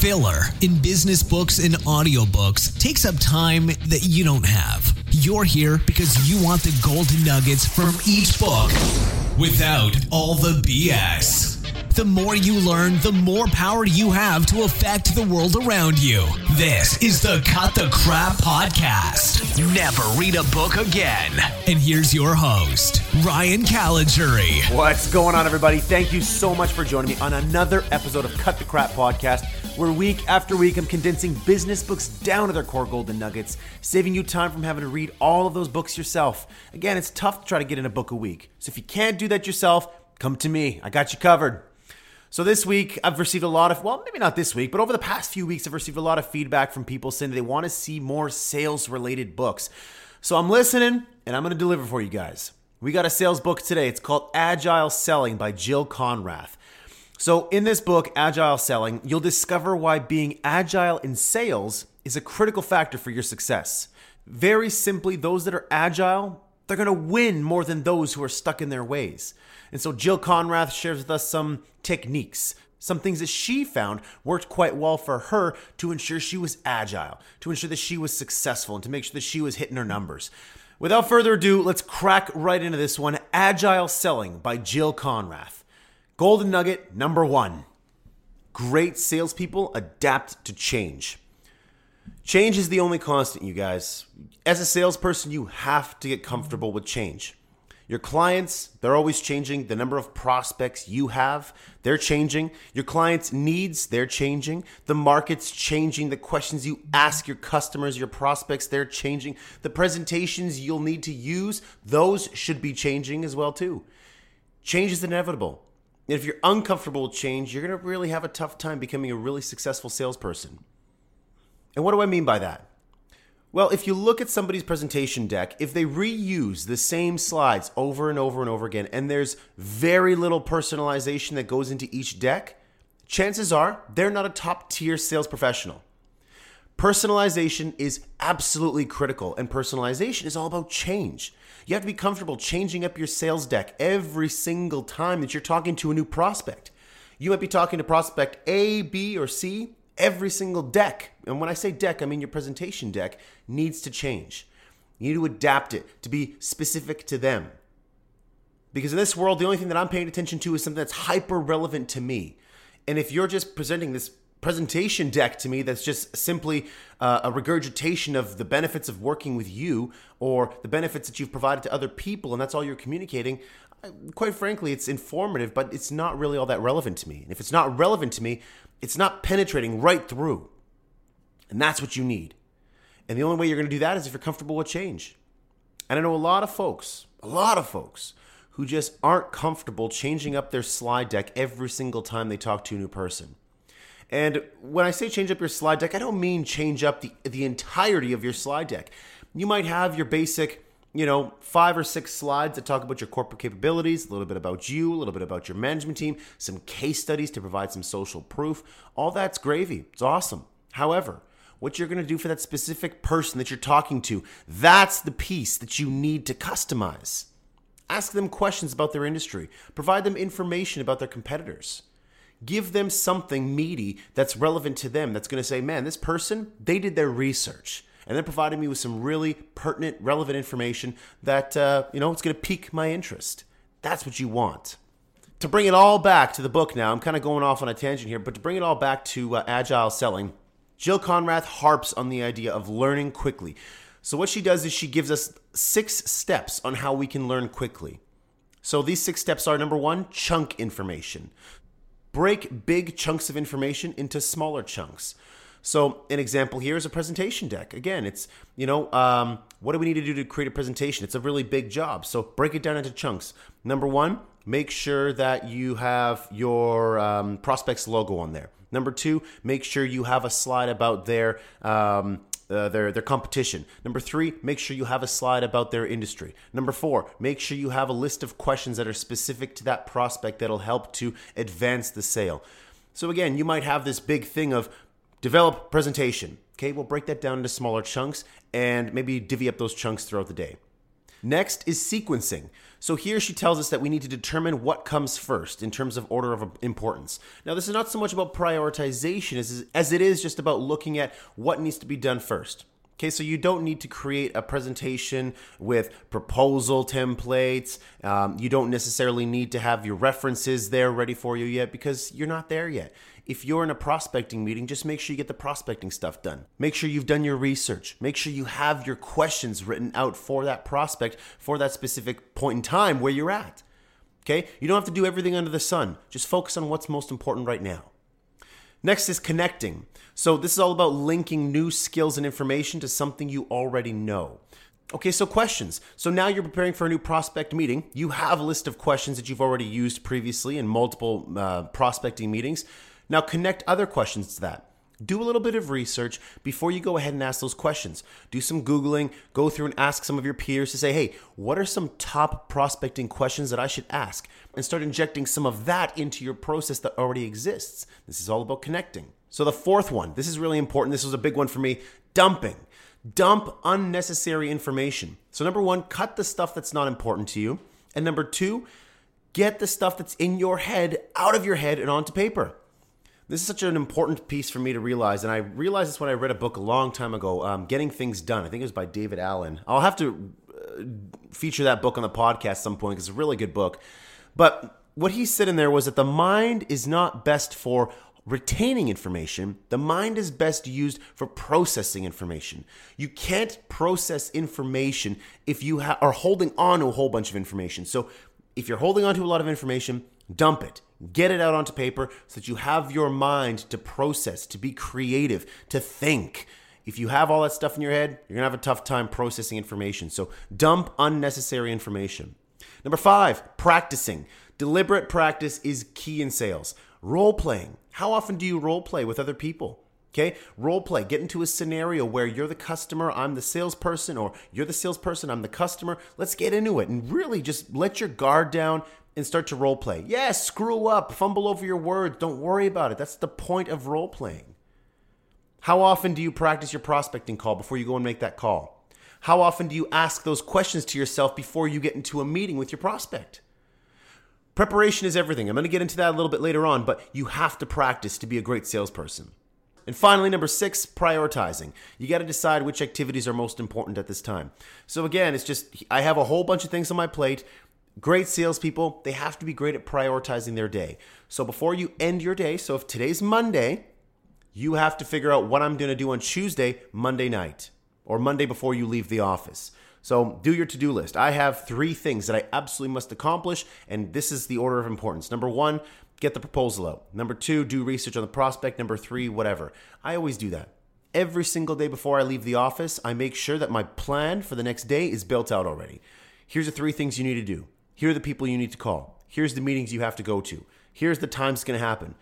Filler in business books and audiobooks takes up time that you don't have. You're here because you want the golden nuggets from each book without all the BS. The more you learn, the more power you have to affect the world around you. This is the Cut the Crap Podcast. Never read a book again. And here's your host, Ryan Caligiuri. What's going on, everybody? Thank you so much for joining me on another episode of Cut the Crap Podcast, where week after week I'm condensing business books down to their core golden nuggets, saving you time from having to read all of those books yourself. Again, it's tough to try to get in a book a week. So if you can't do that yourself, come to me. I got you covered. So this week, I've received a lot of, well, maybe not this week, but over the past few weeks, I've received a lot of feedback from people saying they want to see more sales related books. So I'm listening and I'm going to deliver for you guys. We got a sales book today. It's called Agile Selling by Jill Konrath. So in this book, Agile Selling, you'll discover why being agile in sales is a critical factor for your success. Very simply, those that are agile, they're going to win more than those who are stuck in their ways. And so Jill Konrath shares with us some techniques, some things that she found worked quite well for her to ensure she was agile, to ensure that she was successful, and to make sure that she was hitting her numbers. Without further ado, let's crack right into this one Agile Selling by Jill Konrath. Golden nugget number one great salespeople adapt to change. Change is the only constant, you guys. As a salesperson, you have to get comfortable with change. Your clients, they're always changing. The number of prospects you have, they're changing. Your clients' needs, they're changing. The market's changing. The questions you ask your customers, your prospects, they're changing. The presentations you'll need to use, those should be changing as well too. Change is inevitable. And if you're uncomfortable with change, you're going to really have a tough time becoming a really successful salesperson. And what do I mean by that? Well, if you look at somebody's presentation deck, if they reuse the same slides over and over and over again, and there's very little personalization that goes into each deck, chances are they're not a top tier sales professional. Personalization is absolutely critical, and personalization is all about change. You have to be comfortable changing up your sales deck every single time that you're talking to a new prospect. You might be talking to prospect A, B, or C, every single deck, and when I say deck, I mean your presentation deck, needs to change. You need to adapt it to be specific to them. Because in this world, the only thing that I'm paying attention to is something that's hyper relevant to me. And if you're just presenting this presentation deck to me that's just simply uh, a regurgitation of the benefits of working with you or the benefits that you've provided to other people, and that's all you're communicating, quite frankly, it's informative, but it's not really all that relevant to me. And if it's not relevant to me, it's not penetrating right through. And that's what you need. And the only way you're going to do that is if you're comfortable with change. And I know a lot of folks, a lot of folks who just aren't comfortable changing up their slide deck every single time they talk to a new person. And when I say change up your slide deck, I don't mean change up the, the entirety of your slide deck. You might have your basic you know, five or six slides that talk about your corporate capabilities, a little bit about you, a little bit about your management team, some case studies to provide some social proof. All that's gravy. It's awesome. However, what you're going to do for that specific person that you're talking to, that's the piece that you need to customize. Ask them questions about their industry, provide them information about their competitors. Give them something meaty that's relevant to them that's going to say, man, this person, they did their research and then providing me with some really pertinent, relevant information that, uh, you know, it's going to pique my interest. That's what you want. To bring it all back to the book now, I'm kind of going off on a tangent here, but to bring it all back to uh, agile selling, Jill Konrath harps on the idea of learning quickly. So, what she does is she gives us six steps on how we can learn quickly. So, these six steps are number one, chunk information. Break big chunks of information into smaller chunks. So an example here is a presentation deck. Again, it's, you know, um, what do we need to do to create a presentation? It's a really big job. So break it down into chunks. Number one, make sure that you have your um, prospects logo on there. Number two, make sure you have a slide about their um, uh, their their competition. Number three, make sure you have a slide about their industry. Number four, make sure you have a list of questions that are specific to that prospect that'll help to advance the sale. So again, you might have this big thing of Develop presentation. Okay, we'll break that down into smaller chunks and maybe divvy up those chunks throughout the day. Next is sequencing. So here she tells us that we need to determine what comes first in terms of order of importance. Now, this is not so much about prioritization as, as it is just about looking at what needs to be done first. Okay, so you don't need to create a presentation with proposal templates. Um, you don't necessarily need to have your references there ready for you yet because you're not there yet. If you're in a prospecting meeting, just make sure you get the prospecting stuff done. Make sure you've done your research. Make sure you have your questions written out for that prospect for that specific point in time where you're at. Okay, you don't have to do everything under the sun, just focus on what's most important right now. Next is connecting. So, this is all about linking new skills and information to something you already know. Okay, so questions. So now you're preparing for a new prospect meeting. You have a list of questions that you've already used previously in multiple uh, prospecting meetings. Now connect other questions to that. Do a little bit of research before you go ahead and ask those questions. Do some Googling, go through and ask some of your peers to say, hey, what are some top prospecting questions that I should ask? And start injecting some of that into your process that already exists. This is all about connecting. So, the fourth one, this is really important. This was a big one for me dumping. Dump unnecessary information. So, number one, cut the stuff that's not important to you. And number two, get the stuff that's in your head out of your head and onto paper. This is such an important piece for me to realize, and I realized this when I read a book a long time ago, um, "Getting Things Done." I think it was by David Allen. I'll have to uh, feature that book on the podcast some point because it's a really good book. But what he said in there was that the mind is not best for retaining information, the mind is best used for processing information. You can't process information if you ha- are holding on to a whole bunch of information. So, if you're holding on to a lot of information, dump it. Get it out onto paper so that you have your mind to process, to be creative, to think. If you have all that stuff in your head, you're to have a tough time processing information. So dump unnecessary information. Number five, practicing. Deliberate practice is key in sales. Role playing. How often do you role play with other people? Okay, role play. Get into a scenario where you're the customer, I'm the salesperson, or you're the salesperson, I'm the customer. Let's get into it and really just let your guard down and start to role play. Yeah, screw up, fumble over your words. Don't worry about it. That's the point of role playing. How often do you practice your prospecting call before you go and make that call? How often do you ask those questions to yourself before you get into a meeting with your prospect? Preparation is everything. I'm going to get into that a little bit later on, but you have to practice to be a great salesperson. And finally, number six, prioritizing. You got to decide which activities are most important at this time. So, again, it's just I have a whole bunch of things on my plate. Great salespeople, they have to be great at prioritizing their day. So before you end your day, so if today's Monday, you have to figure out what I'm going to do on Tuesday, Monday night, or Monday before you leave the office. So do your to do list. I have three things that I absolutely must accomplish, and this is the order of importance. Number one, get the proposal out. Number two, do research on the prospect. Number three, whatever. I always do that. Every single day before I leave the office, I make sure that my plan for the next day is built out already. Here's the three things you need to do here are the people you need to call. Here's the meetings you have to go to. Here's the times it's going to happen.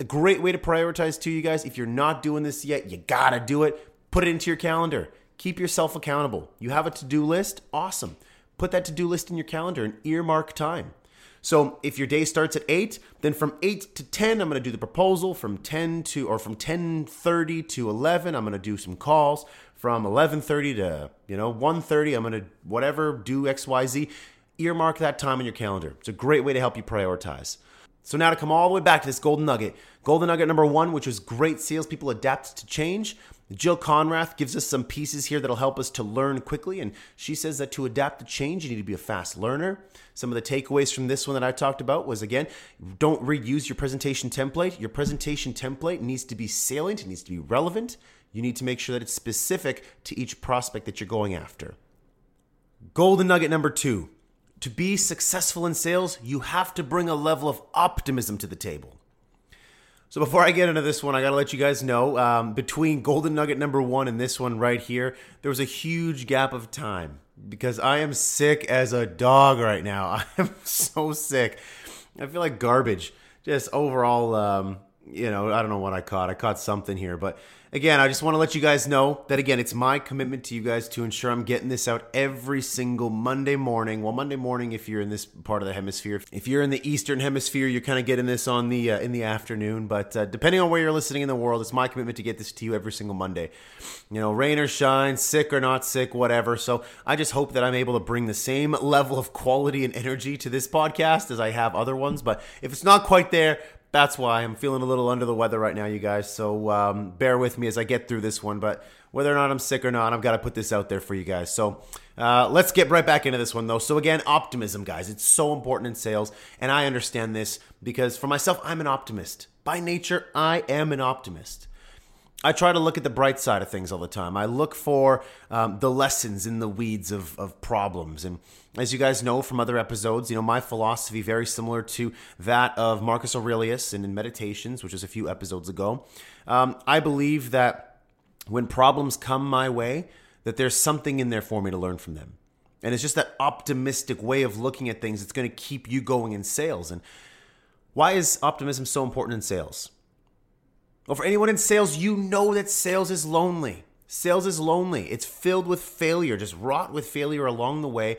A great way to prioritize to you guys. If you're not doing this yet, you got to do it. Put it into your calendar. Keep yourself accountable. You have a to do list? Awesome. Put that to do list in your calendar and earmark time. So if your day starts at 8, then from 8 to 10 I'm going to do the proposal from 10 to or from 10:30 to 11 I'm going to do some calls from 11:30 to, you know, 1:30 I'm going to whatever do XYZ earmark that time in your calendar. It's a great way to help you prioritize. So now to come all the way back to this golden nugget. Golden nugget number one, which was great salespeople adapt to change. Jill Konrath gives us some pieces here that'll help us to learn quickly. And she says that to adapt to change, you need to be a fast learner. Some of the takeaways from this one that I talked about was again, don't reuse your presentation template. Your presentation template needs to be salient, it needs to be relevant. You need to make sure that it's specific to each prospect that you're going after. Golden nugget number two to be successful in sales, you have to bring a level of optimism to the table. So before I get into this one, I got to let you guys know um, between Golden Nugget number one and this one right here, there was a huge gap of time because I am sick as a dog right now. I am so sick. I feel like garbage. Just overall, um, you know, I don't know what I caught. I caught something here, but again, I just want to let you guys know that again, it's my commitment to you guys to ensure I'm getting this out every single Monday morning. Well, Monday morning if you're in this part of the hemisphere. If you're in the eastern hemisphere, you're kind of getting this on the uh, in the afternoon, but uh, depending on where you're listening in the world, it's my commitment to get this to you every single Monday. You know, rain or shine, sick or not sick, whatever. So, I just hope that I'm able to bring the same level of quality and energy to this podcast as I have other ones, but if it's not quite there, that's why I'm feeling a little under the weather right now, you guys. So um, bear with me as I get through this one. But whether or not I'm sick or not, I've got to put this out there for you guys. So uh, let's get right back into this one, though. So again, optimism, guys. It's so important in sales, and I understand this because for myself, I'm an optimist. By nature, I am an optimist. I try to look at the bright side of things all the time. I look for um, the lessons in the weeds of, of problems. And as you guys know from other episodes, you know, my philosophy very similar to that of Marcus Aurelius and in Meditations, which was a few episodes ago. Um, I believe that when problems come my way, that there's something in there for me to learn from them. And it's just that optimistic way of looking at things that's going to keep you going in sales. And why is optimism so important in sales? Well, for anyone in sales, you know that sales is lonely. Sales is lonely. It's filled with failure, just wrought with failure along the way.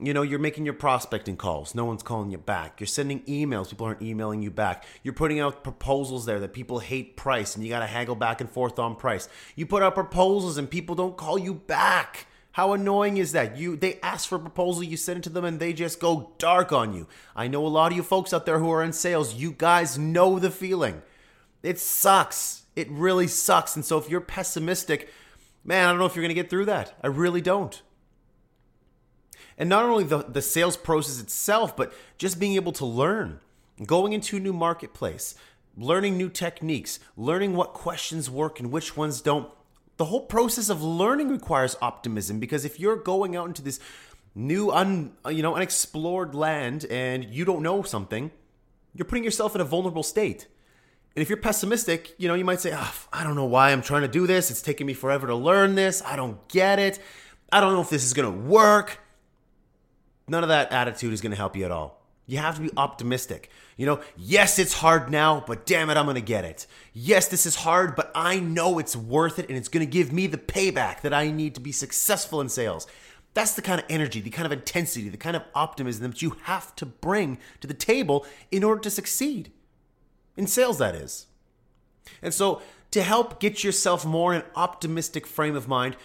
You know, you're making your prospecting calls. No one's calling you back. You're sending emails. People aren't emailing you back. You're putting out proposals there that people hate price and you got to haggle back and forth on price. You put out proposals and people don't call you back. How annoying is that? You they ask for a proposal, you send it to them and they just go dark on you. I know a lot of you folks out there who are in sales, you guys know the feeling. It sucks. It really sucks. And so if you're pessimistic, man, I don't know if you're going to get through that. I really don't. And not only the, the sales process itself, but just being able to learn, going into a new marketplace, learning new techniques, learning what questions work and which ones don't. The whole process of learning requires optimism because if you're going out into this new un, you know unexplored land and you don't know something, you're putting yourself in a vulnerable state. And if you're pessimistic, you know, you might say, oh, I don't know why I'm trying to do this. It's taking me forever to learn this. I don't get it. I don't know if this is going to work. None of that attitude is going to help you at all. You have to be optimistic. You know, yes, it's hard now, but damn it, I'm going to get it. Yes, this is hard, but I know it's worth it and it's going to give me the payback that I need to be successful in sales. That's the kind of energy, the kind of intensity, the kind of optimism that you have to bring to the table in order to succeed. In sales, that is. And so, to help get yourself more in an optimistic frame of mind,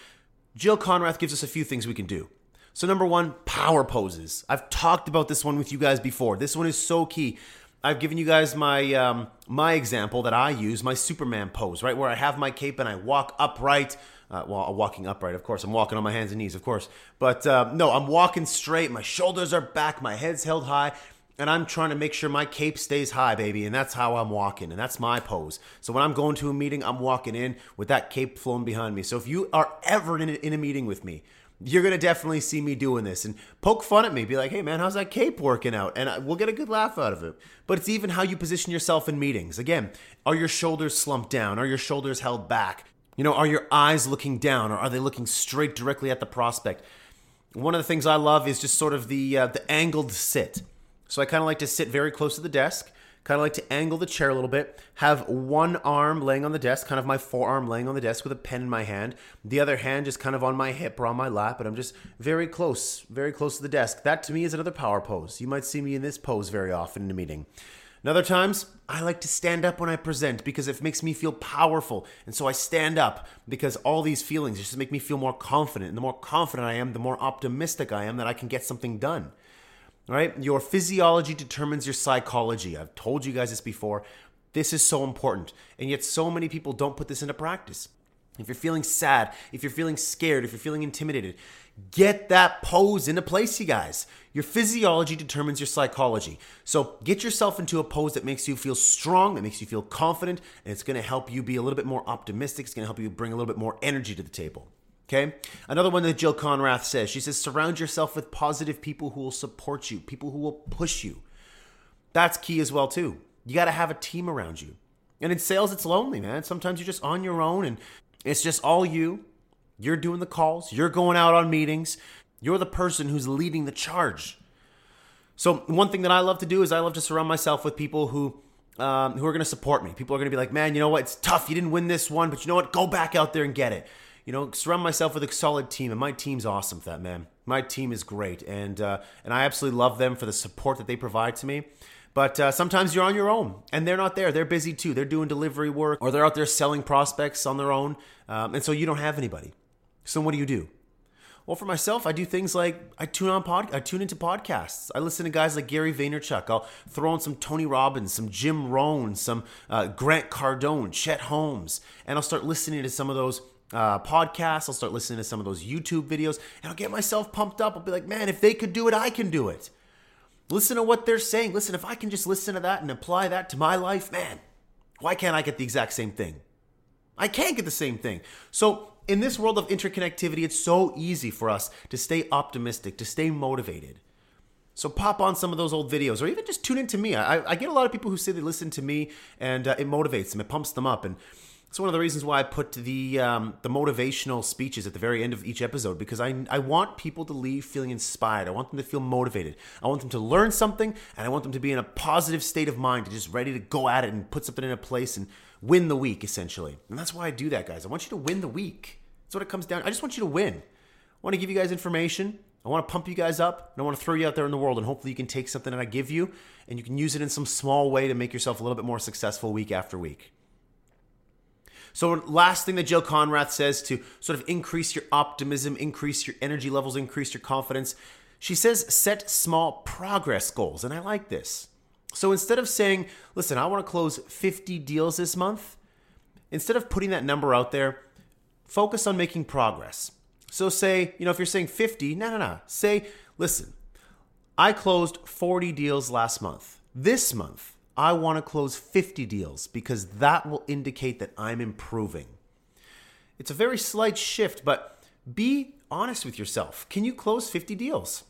Jill Konrath gives us a few things we can do. So, number one, power poses. I've talked about this one with you guys before. This one is so key. I've given you guys my um, my example that I use, my Superman pose, right, where I have my cape and I walk upright. Uh, well, walking upright, of course. I'm walking on my hands and knees, of course. But uh, no, I'm walking straight. My shoulders are back. My head's held high and I'm trying to make sure my cape stays high, baby, and that's how I'm walking, and that's my pose. So when I'm going to a meeting, I'm walking in with that cape flowing behind me. So if you are ever in a, in a meeting with me, you're gonna definitely see me doing this and poke fun at me. Be like, "Hey, man, how's that cape working out?" And we'll get a good laugh out of it. But it's even how you position yourself in meetings. Again, are your shoulders slumped down? Are your shoulders held back? You know, are your eyes looking down, or are they looking straight directly at the prospect? One of the things I love is just sort of the uh, the angled sit. So I kind of like to sit very close to the desk, kind of like to angle the chair a little bit, have one arm laying on the desk, kind of my forearm laying on the desk with a pen in my hand, the other hand just kind of on my hip or on my lap, and I'm just very close, very close to the desk. That to me is another power pose. You might see me in this pose very often in a meeting. And other times, I like to stand up when I present because it makes me feel powerful. And so I stand up because all these feelings just make me feel more confident. And the more confident I am, the more optimistic I am that I can get something done right? Your physiology determines your psychology. I've told you guys this before. This is so important. And yet, so many people don't put this into practice. If you're feeling sad, if you're feeling scared, if you're feeling intimidated, get that pose into place, you guys. Your physiology determines your psychology. So get yourself into a pose that makes you feel strong, that makes you feel confident, and it's gonna help you be a little bit more optimistic. It's gonna help you bring a little bit more energy to the table. Okay. Another one that Jill Konrath says she says, surround yourself with positive people who will support you, people who will push you. That's key as well, too. You got to have a team around you. And in sales, it's lonely, man. Sometimes you're just on your own and it's just all you. You're doing the calls, you're going out on meetings, you're the person who's leading the charge. So, one thing that I love to do is I love to surround myself with people who um, who are going to support me. People are going to be like, man, you know what? It's tough. You didn't win this one, but you know what? Go back out there and get it. You know, surround myself with a solid team, and my team's awesome that, man. My team is great, and uh, and I absolutely love them for the support that they provide to me. But uh, sometimes you're on your own, and they're not there. They're busy too. They're doing delivery work, or they're out there selling prospects on their own, um, and so you don't have anybody. So what do you do? Well, for myself, I do things like I tune on pod, I tune into podcasts. I listen to guys like Gary Vaynerchuk. I'll throw on some Tony Robbins, some Jim Rohn, some uh, Grant Cardone, Chet Holmes, and I'll start listening to some of those uh, podcasts. I'll start listening to some of those YouTube videos, and I'll get myself pumped up. I'll be like, man, if they could do it, I can do it. Listen to what they're saying. Listen, if I can just listen to that and apply that to my life, man, why can't I get the exact same thing? I can't get the same thing. So in this world of interconnectivity, it's so easy for us to stay optimistic, to stay motivated. So pop on some of those old videos, or even just tune into me. I, I get a lot of people who say they listen to me, and uh, it motivates them, it pumps them up, and it's one of the reasons why I put the um, the motivational speeches at the very end of each episode because I I want people to leave feeling inspired. I want them to feel motivated. I want them to learn something, and I want them to be in a positive state of mind, to just ready to go at it and put something in a place and win the week, essentially. And that's why I do that, guys. I want you to win the week. That's what it comes down. I just want you to win. I want to give you guys information. I want to pump you guys up, and I want to throw you out there in the world, and hopefully you can take something that I give you, and you can use it in some small way to make yourself a little bit more successful week after week. So, last thing that Jill Konrath says to sort of increase your optimism, increase your energy levels, increase your confidence, she says set small progress goals. And I like this. So instead of saying, listen, I want to close 50 deals this month, instead of putting that number out there, focus on making progress. So say, you know, if you're saying 50, no, no, no. Say, listen, I closed 40 deals last month. This month, I want to close 50 deals because that will indicate that I'm improving. It's a very slight shift, but be honest with yourself. Can you close 50 deals?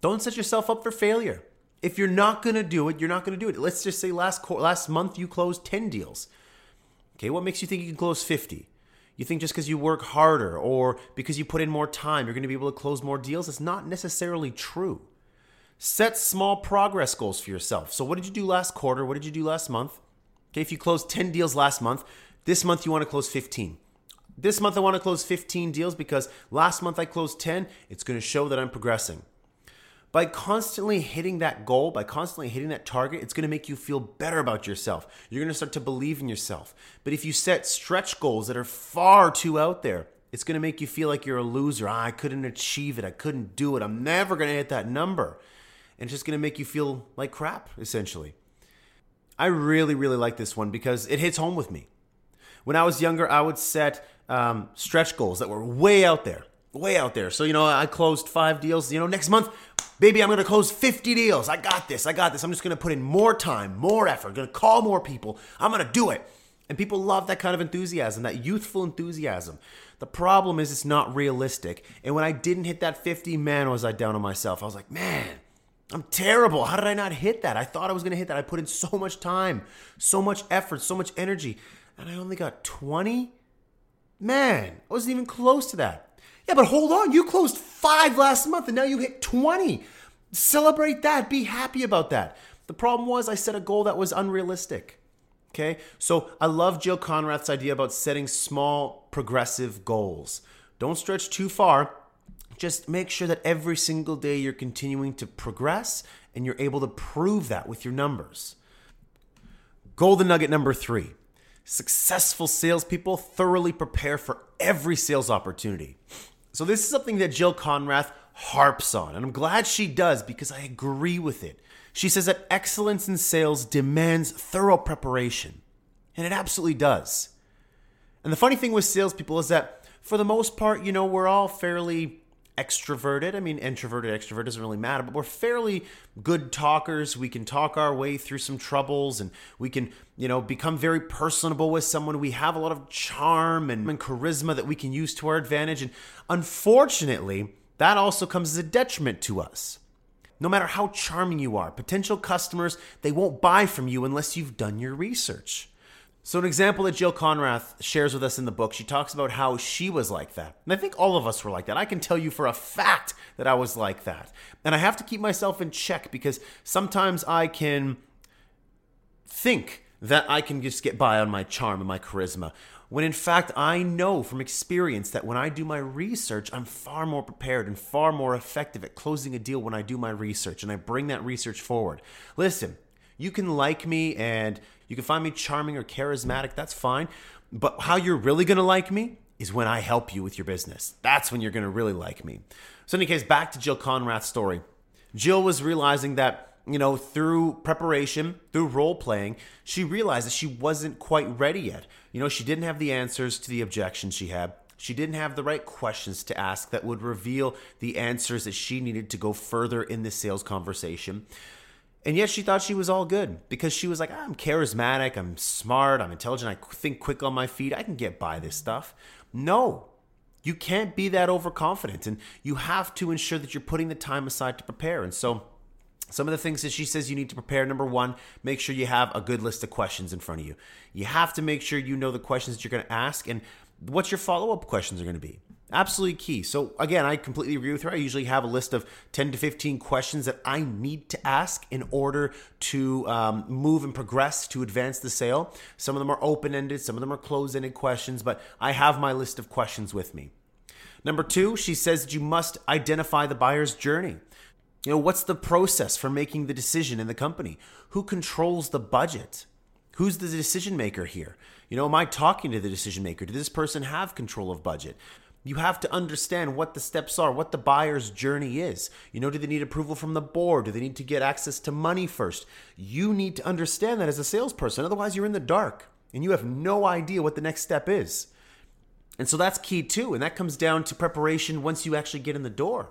Don't set yourself up for failure. If you're not going to do it, you're not going to do it. Let's just say last last month you closed 10 deals. Okay, what makes you think you can close 50? You think just because you work harder or because you put in more time, you're going to be able to close more deals? It's not necessarily true. Set small progress goals for yourself. So, what did you do last quarter? What did you do last month? Okay, if you closed 10 deals last month, this month you want to close 15. This month I want to close 15 deals because last month I closed 10. It's going to show that I'm progressing by constantly hitting that goal, by constantly hitting that target, it's going to make you feel better about yourself. You're going to start to believe in yourself. But if you set stretch goals that are far too out there, it's going to make you feel like you're a loser. Ah, I couldn't achieve it. I couldn't do it. I'm never going to hit that number. And it's just going to make you feel like crap, essentially. I really, really like this one because it hits home with me. When I was younger, I would set um, stretch goals that were way out there, way out there. So, you know, I closed five deals. You know, next month, Baby, I'm going to close 50 deals. I got this. I got this. I'm just going to put in more time, more effort. Going to call more people. I'm going to do it. And people love that kind of enthusiasm, that youthful enthusiasm. The problem is it's not realistic. And when I didn't hit that 50, man, was I down on myself. I was like, man, I'm terrible. How did I not hit that? I thought I was going to hit that. I put in so much time, so much effort, so much energy, and I only got 20? Man, I wasn't even close to that. Yeah, but hold on. You closed five last month and now you hit 20. Celebrate that. Be happy about that. The problem was I set a goal that was unrealistic. Okay, so I love Jill Konrath's idea about setting small, progressive goals. Don't stretch too far. Just make sure that every single day you're continuing to progress and you're able to prove that with your numbers. Golden nugget number three successful salespeople thoroughly prepare for every sales opportunity. So this is something that Jill Konrath harps on, and I'm glad she does because I agree with it. She says that excellence in sales demands thorough preparation, and it absolutely does. And the funny thing with salespeople is that for the most part, you know, we're all fairly extroverted. I mean, introverted, extrovert doesn't really matter, but we're fairly good talkers. We can talk our way through some troubles and we can, you know, become very personable with someone. We have a lot of charm and, and charisma that we can use to our advantage. And unfortunately, that also comes as a detriment to us. No matter how charming you are, potential customers, they won't buy from you unless you've done your research. So, an example that Jill Konrath shares with us in the book, she talks about how she was like that. And I think all of us were like that. I can tell you for a fact that I was like that. And I have to keep myself in check because sometimes I can think that I can just get by on my charm and my charisma. When in fact, I know from experience that when I do my research, I'm far more prepared and far more effective at closing a deal when I do my research and I bring that research forward. Listen, you can like me and you can find me charming or charismatic, that's fine. But how you're really gonna like me is when I help you with your business. That's when you're gonna really like me. So, in any case, back to Jill Konrath's story. Jill was realizing that you know, through preparation, through role playing, she realized that she wasn't quite ready yet. You know, she didn't have the answers to the objections she had. She didn't have the right questions to ask that would reveal the answers that she needed to go further in the sales conversation. And yet she thought she was all good because she was like, ah, I'm charismatic, I'm smart, I'm intelligent, I think quick on my feet, I can get by this stuff. No, you can't be that overconfident. And you have to ensure that you're putting the time aside to prepare. And so, some of the things that she says you need to prepare number one, make sure you have a good list of questions in front of you. You have to make sure you know the questions that you're going to ask and what your follow up questions are going to be. Absolutely key. So, again, I completely agree with her. I usually have a list of 10 to 15 questions that I need to ask in order to um, move and progress to advance the sale. Some of them are open ended, some of them are closed ended questions, but I have my list of questions with me. Number two, she says that you must identify the buyer's journey. You know, what's the process for making the decision in the company? Who controls the budget? Who's the decision maker here? You know, am I talking to the decision maker? Does this person have control of budget? You have to understand what the steps are, what the buyer's journey is. You know, do they need approval from the board? Do they need to get access to money first? You need to understand that as a salesperson. Otherwise, you're in the dark and you have no idea what the next step is. And so that's key too. And that comes down to preparation once you actually get in the door.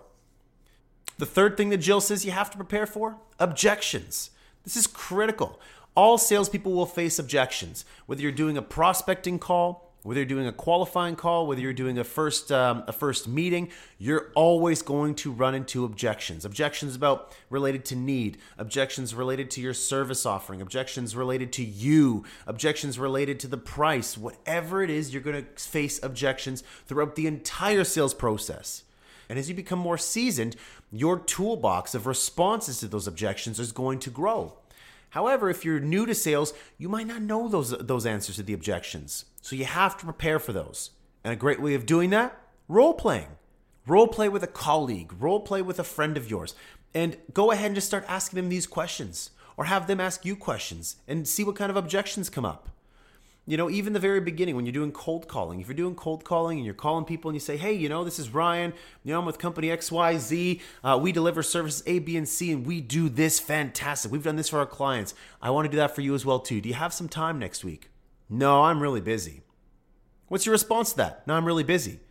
The third thing that Jill says you have to prepare for objections. This is critical. All salespeople will face objections, whether you're doing a prospecting call, whether you're doing a qualifying call, whether you're doing a first um, a first meeting, you're always going to run into objections. Objections about related to need, objections related to your service offering, objections related to you, objections related to the price. Whatever it is, you're going to face objections throughout the entire sales process. And as you become more seasoned, your toolbox of responses to those objections is going to grow. However, if you're new to sales, you might not know those, those answers to the objections. So you have to prepare for those. And a great way of doing that, role playing. Role play with a colleague, role play with a friend of yours, and go ahead and just start asking them these questions or have them ask you questions and see what kind of objections come up you know, even the very beginning when you're doing cold calling, if you're doing cold calling and you're calling people and you say, hey, you know, this is Ryan, you know, I'm with company XYZ. Uh, we deliver services A, B, and C, and we do this fantastic. We've done this for our clients. I want to do that for you as well, too. Do you have some time next week? No, I'm really busy. What's your response to that? No, I'm really busy.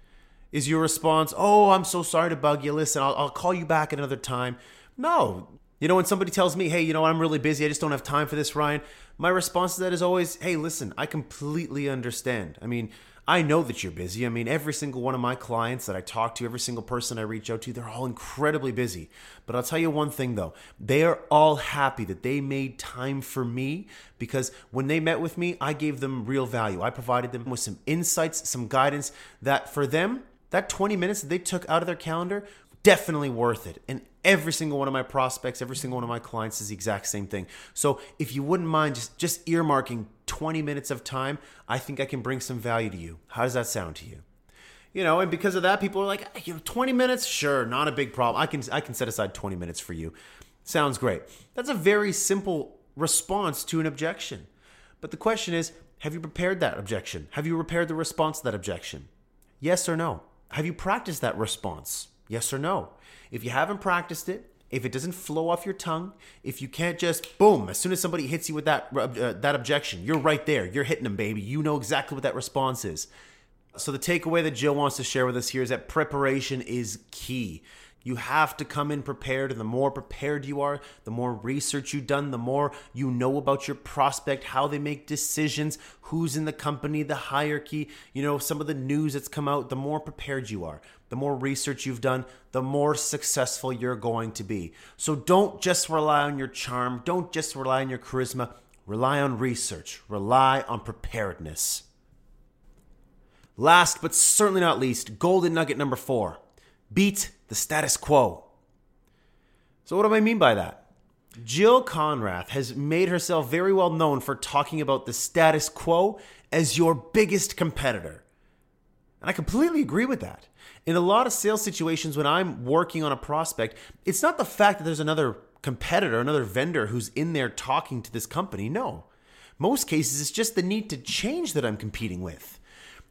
Is your response, oh, I'm so sorry to bug you. Listen, I'll, I'll call you back another time. No, you know, when somebody tells me, hey, you know, I'm really busy, I just don't have time for this, Ryan, my response to that is always, hey, listen, I completely understand. I mean, I know that you're busy. I mean, every single one of my clients that I talk to, every single person I reach out to, they're all incredibly busy. But I'll tell you one thing though, they are all happy that they made time for me because when they met with me, I gave them real value. I provided them with some insights, some guidance that for them, that 20 minutes that they took out of their calendar definitely worth it. And every single one of my prospects, every single one of my clients is the exact same thing. So if you wouldn't mind just just earmarking 20 minutes of time, I think I can bring some value to you. How does that sound to you? You know, and because of that, people are like, you know, 20 minutes, sure, not a big problem. I can I can set aside 20 minutes for you. Sounds great. That's a very simple response to an objection. But the question is, have you prepared that objection? Have you prepared the response to that objection? Yes or no? Have you practiced that response? Yes or no? If you haven't practiced it, if it doesn't flow off your tongue, if you can't just boom, as soon as somebody hits you with that uh, that objection, you're right there. You're hitting them, baby. You know exactly what that response is. So the takeaway that Jill wants to share with us here is that preparation is key. You have to come in prepared, and the more prepared you are, the more research you've done, the more you know about your prospect, how they make decisions, who's in the company, the hierarchy, you know, some of the news that's come out, the more prepared you are, the more research you've done, the more successful you're going to be. So don't just rely on your charm, don't just rely on your charisma, rely on research, rely on preparedness. Last but certainly not least, golden nugget number four beat the status quo. So, what do I mean by that? Jill Konrath has made herself very well known for talking about the status quo as your biggest competitor. And I completely agree with that. In a lot of sales situations, when I'm working on a prospect, it's not the fact that there's another competitor, another vendor who's in there talking to this company. No. Most cases, it's just the need to change that I'm competing with.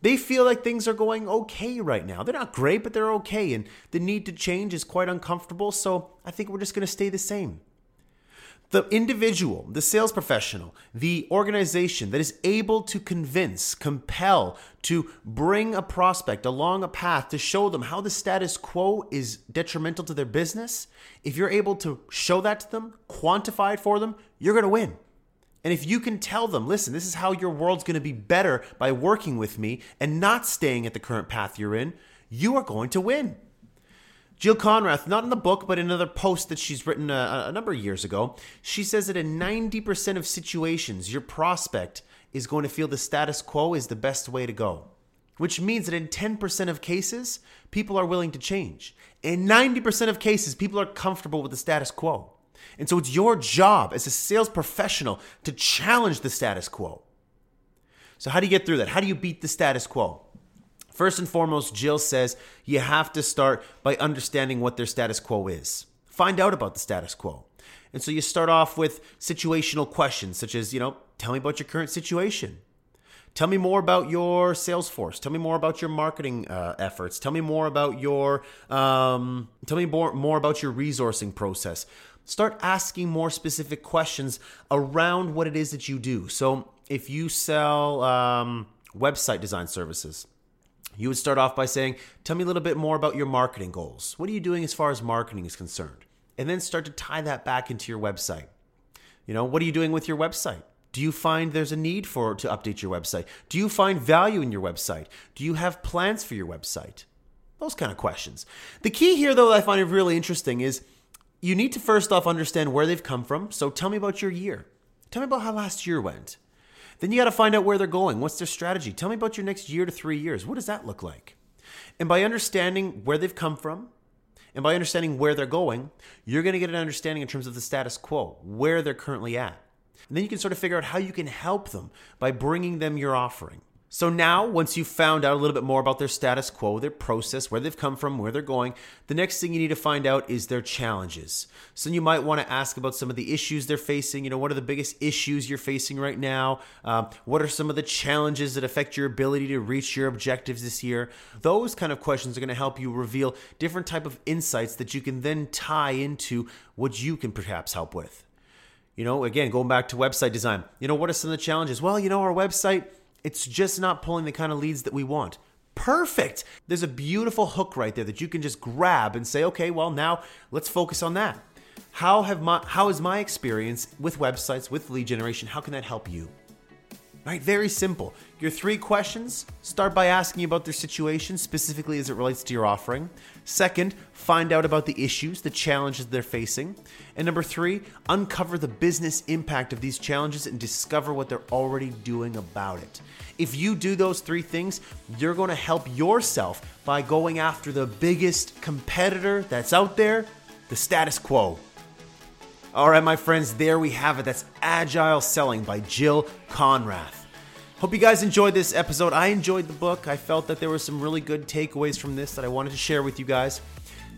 They feel like things are going okay right now. They're not great, but they're okay. And the need to change is quite uncomfortable. So I think we're just going to stay the same. The individual, the sales professional, the organization that is able to convince, compel, to bring a prospect along a path to show them how the status quo is detrimental to their business, if you're able to show that to them, quantify it for them, you're going to win. And if you can tell them, listen, this is how your world's going to be better by working with me and not staying at the current path you're in, you are going to win. Jill Konrath, not in the book, but in another post that she's written a, a number of years ago, she says that in 90% of situations, your prospect is going to feel the status quo is the best way to go, which means that in 10% of cases, people are willing to change. In 90% of cases, people are comfortable with the status quo. And so it's your job as a sales professional to challenge the status quo. So, how do you get through that? How do you beat the status quo? First and foremost, Jill says you have to start by understanding what their status quo is. Find out about the status quo. And so you start off with situational questions such as, you know, tell me about your current situation. Tell me more about your sales force. Tell me more about your marketing uh, efforts. Tell me more about your um, tell me more more about your resourcing process. Start asking more specific questions around what it is that you do. So if you sell um, website design services, you would start off by saying, Tell me a little bit more about your marketing goals. What are you doing as far as marketing is concerned? And then start to tie that back into your website. You know, what are you doing with your website? Do you find there's a need for to update your website? Do you find value in your website? Do you have plans for your website? Those kind of questions. The key here, though, that I find really interesting is you need to first off understand where they've come from. So tell me about your year. Tell me about how last year went. Then you got to find out where they're going. What's their strategy? Tell me about your next year to three years. What does that look like? And by understanding where they've come from, and by understanding where they're going, you're going to get an understanding in terms of the status quo, where they're currently at. And then you can sort of figure out how you can help them by bringing them your offering. So now, once you've found out a little bit more about their status quo, their process, where they've come from, where they're going, the next thing you need to find out is their challenges. So you might want to ask about some of the issues they're facing. You know, what are the biggest issues you're facing right now? Um, what are some of the challenges that affect your ability to reach your objectives this year? Those kind of questions are going to help you reveal different type of insights that you can then tie into what you can perhaps help with. You know, again, going back to website design. You know, what are some of the challenges? Well, you know, our website it's just not pulling the kind of leads that we want. Perfect. There's a beautiful hook right there that you can just grab and say, okay, well, now let's focus on that. How have my how is my experience with websites, with lead generation? How can that help you? Right? Very simple. Your three questions start by asking about their situation, specifically as it relates to your offering. Second, find out about the issues, the challenges they're facing. And number three, uncover the business impact of these challenges and discover what they're already doing about it. If you do those three things, you're going to help yourself by going after the biggest competitor that's out there the status quo. All right, my friends, there we have it. That's Agile Selling by Jill Konrath. Hope you guys enjoyed this episode. I enjoyed the book. I felt that there were some really good takeaways from this that I wanted to share with you guys.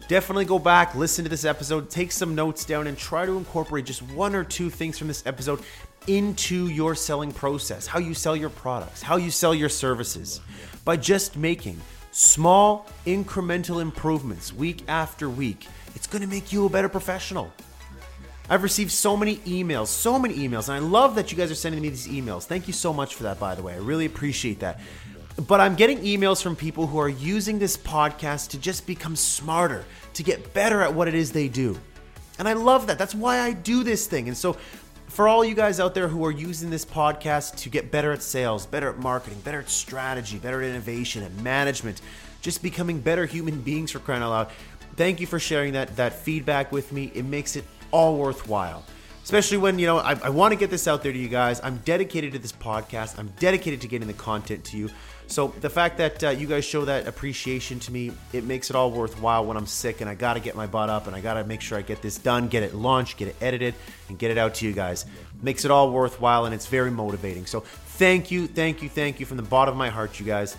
Definitely go back, listen to this episode, take some notes down, and try to incorporate just one or two things from this episode into your selling process how you sell your products, how you sell your services by just making small incremental improvements week after week. It's going to make you a better professional. I've received so many emails, so many emails, and I love that you guys are sending me these emails. Thank you so much for that, by the way. I really appreciate that. But I'm getting emails from people who are using this podcast to just become smarter, to get better at what it is they do. And I love that. That's why I do this thing. And so, for all you guys out there who are using this podcast to get better at sales, better at marketing, better at strategy, better at innovation and management, just becoming better human beings for crying out loud, thank you for sharing that, that feedback with me. It makes it all worthwhile. especially when, you know, I, I want to get this out there to you guys. I'm dedicated to this podcast, I'm dedicated to getting the content to you. So the fact that uh, you guys show that appreciation to me, it makes it all worthwhile when I'm sick and I got to get my butt up and I got to make sure I get this done, get it launched, get it edited, and get it out to you guys. Makes it all worthwhile and it's very motivating. So thank you, thank you, thank you from the bottom of my heart, you guys.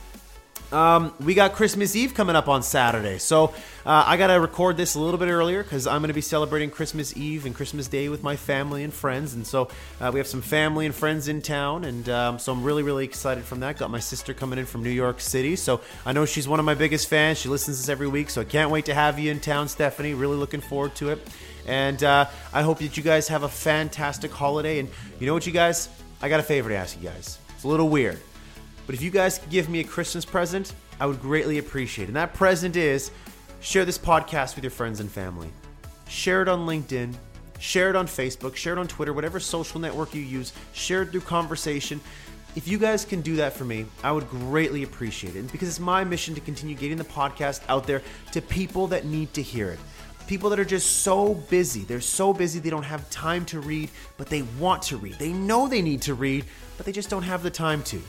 Um, we got Christmas Eve coming up on Saturday. So uh, I got to record this a little bit earlier because I'm going to be celebrating Christmas Eve and Christmas Day with my family and friends. And so uh, we have some family and friends in town. And um, so I'm really, really excited from that. Got my sister coming in from New York City. So I know she's one of my biggest fans. She listens to this every week. So I can't wait to have you in town, Stephanie. Really looking forward to it. And uh, I hope that you guys have a fantastic holiday. And you know what, you guys? I got a favor to ask you guys. It's a little weird. But if you guys could give me a Christmas present, I would greatly appreciate it. And that present is share this podcast with your friends and family. Share it on LinkedIn, share it on Facebook, share it on Twitter, whatever social network you use, share it through conversation. If you guys can do that for me, I would greatly appreciate it. Because it's my mission to continue getting the podcast out there to people that need to hear it. People that are just so busy. They're so busy they don't have time to read, but they want to read. They know they need to read, but they just don't have the time to.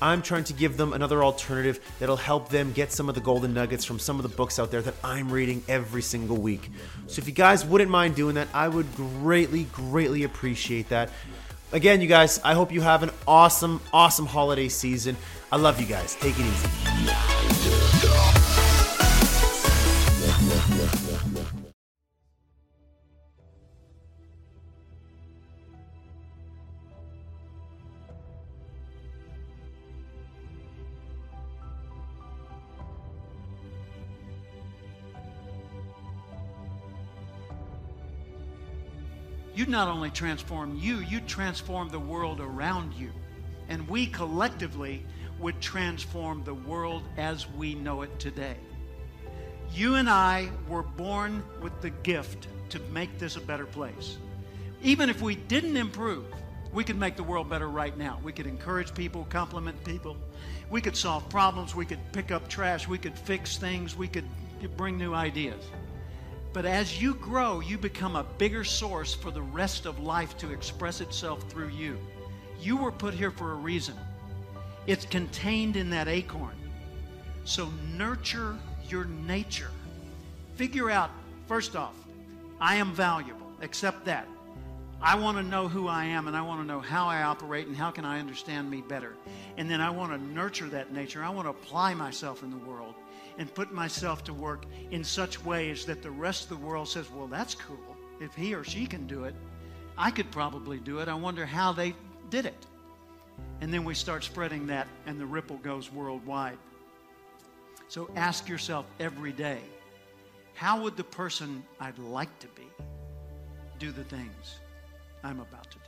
I'm trying to give them another alternative that'll help them get some of the golden nuggets from some of the books out there that I'm reading every single week. So if you guys wouldn't mind doing that, I would greatly, greatly appreciate that. Again, you guys, I hope you have an awesome, awesome holiday season. I love you guys. Take it easy. You'd not only transform you, you'd transform the world around you. And we collectively would transform the world as we know it today. You and I were born with the gift to make this a better place. Even if we didn't improve, we could make the world better right now. We could encourage people, compliment people. We could solve problems. We could pick up trash. We could fix things. We could bring new ideas. But as you grow, you become a bigger source for the rest of life to express itself through you. You were put here for a reason, it's contained in that acorn. So nurture your nature. Figure out, first off, I am valuable. Accept that. I want to know who I am and I want to know how I operate and how can I understand me better. And then I want to nurture that nature. I want to apply myself in the world and put myself to work in such ways that the rest of the world says, well, that's cool. If he or she can do it, I could probably do it. I wonder how they did it. And then we start spreading that, and the ripple goes worldwide. So ask yourself every day how would the person I'd like to be do the things I'm about to do?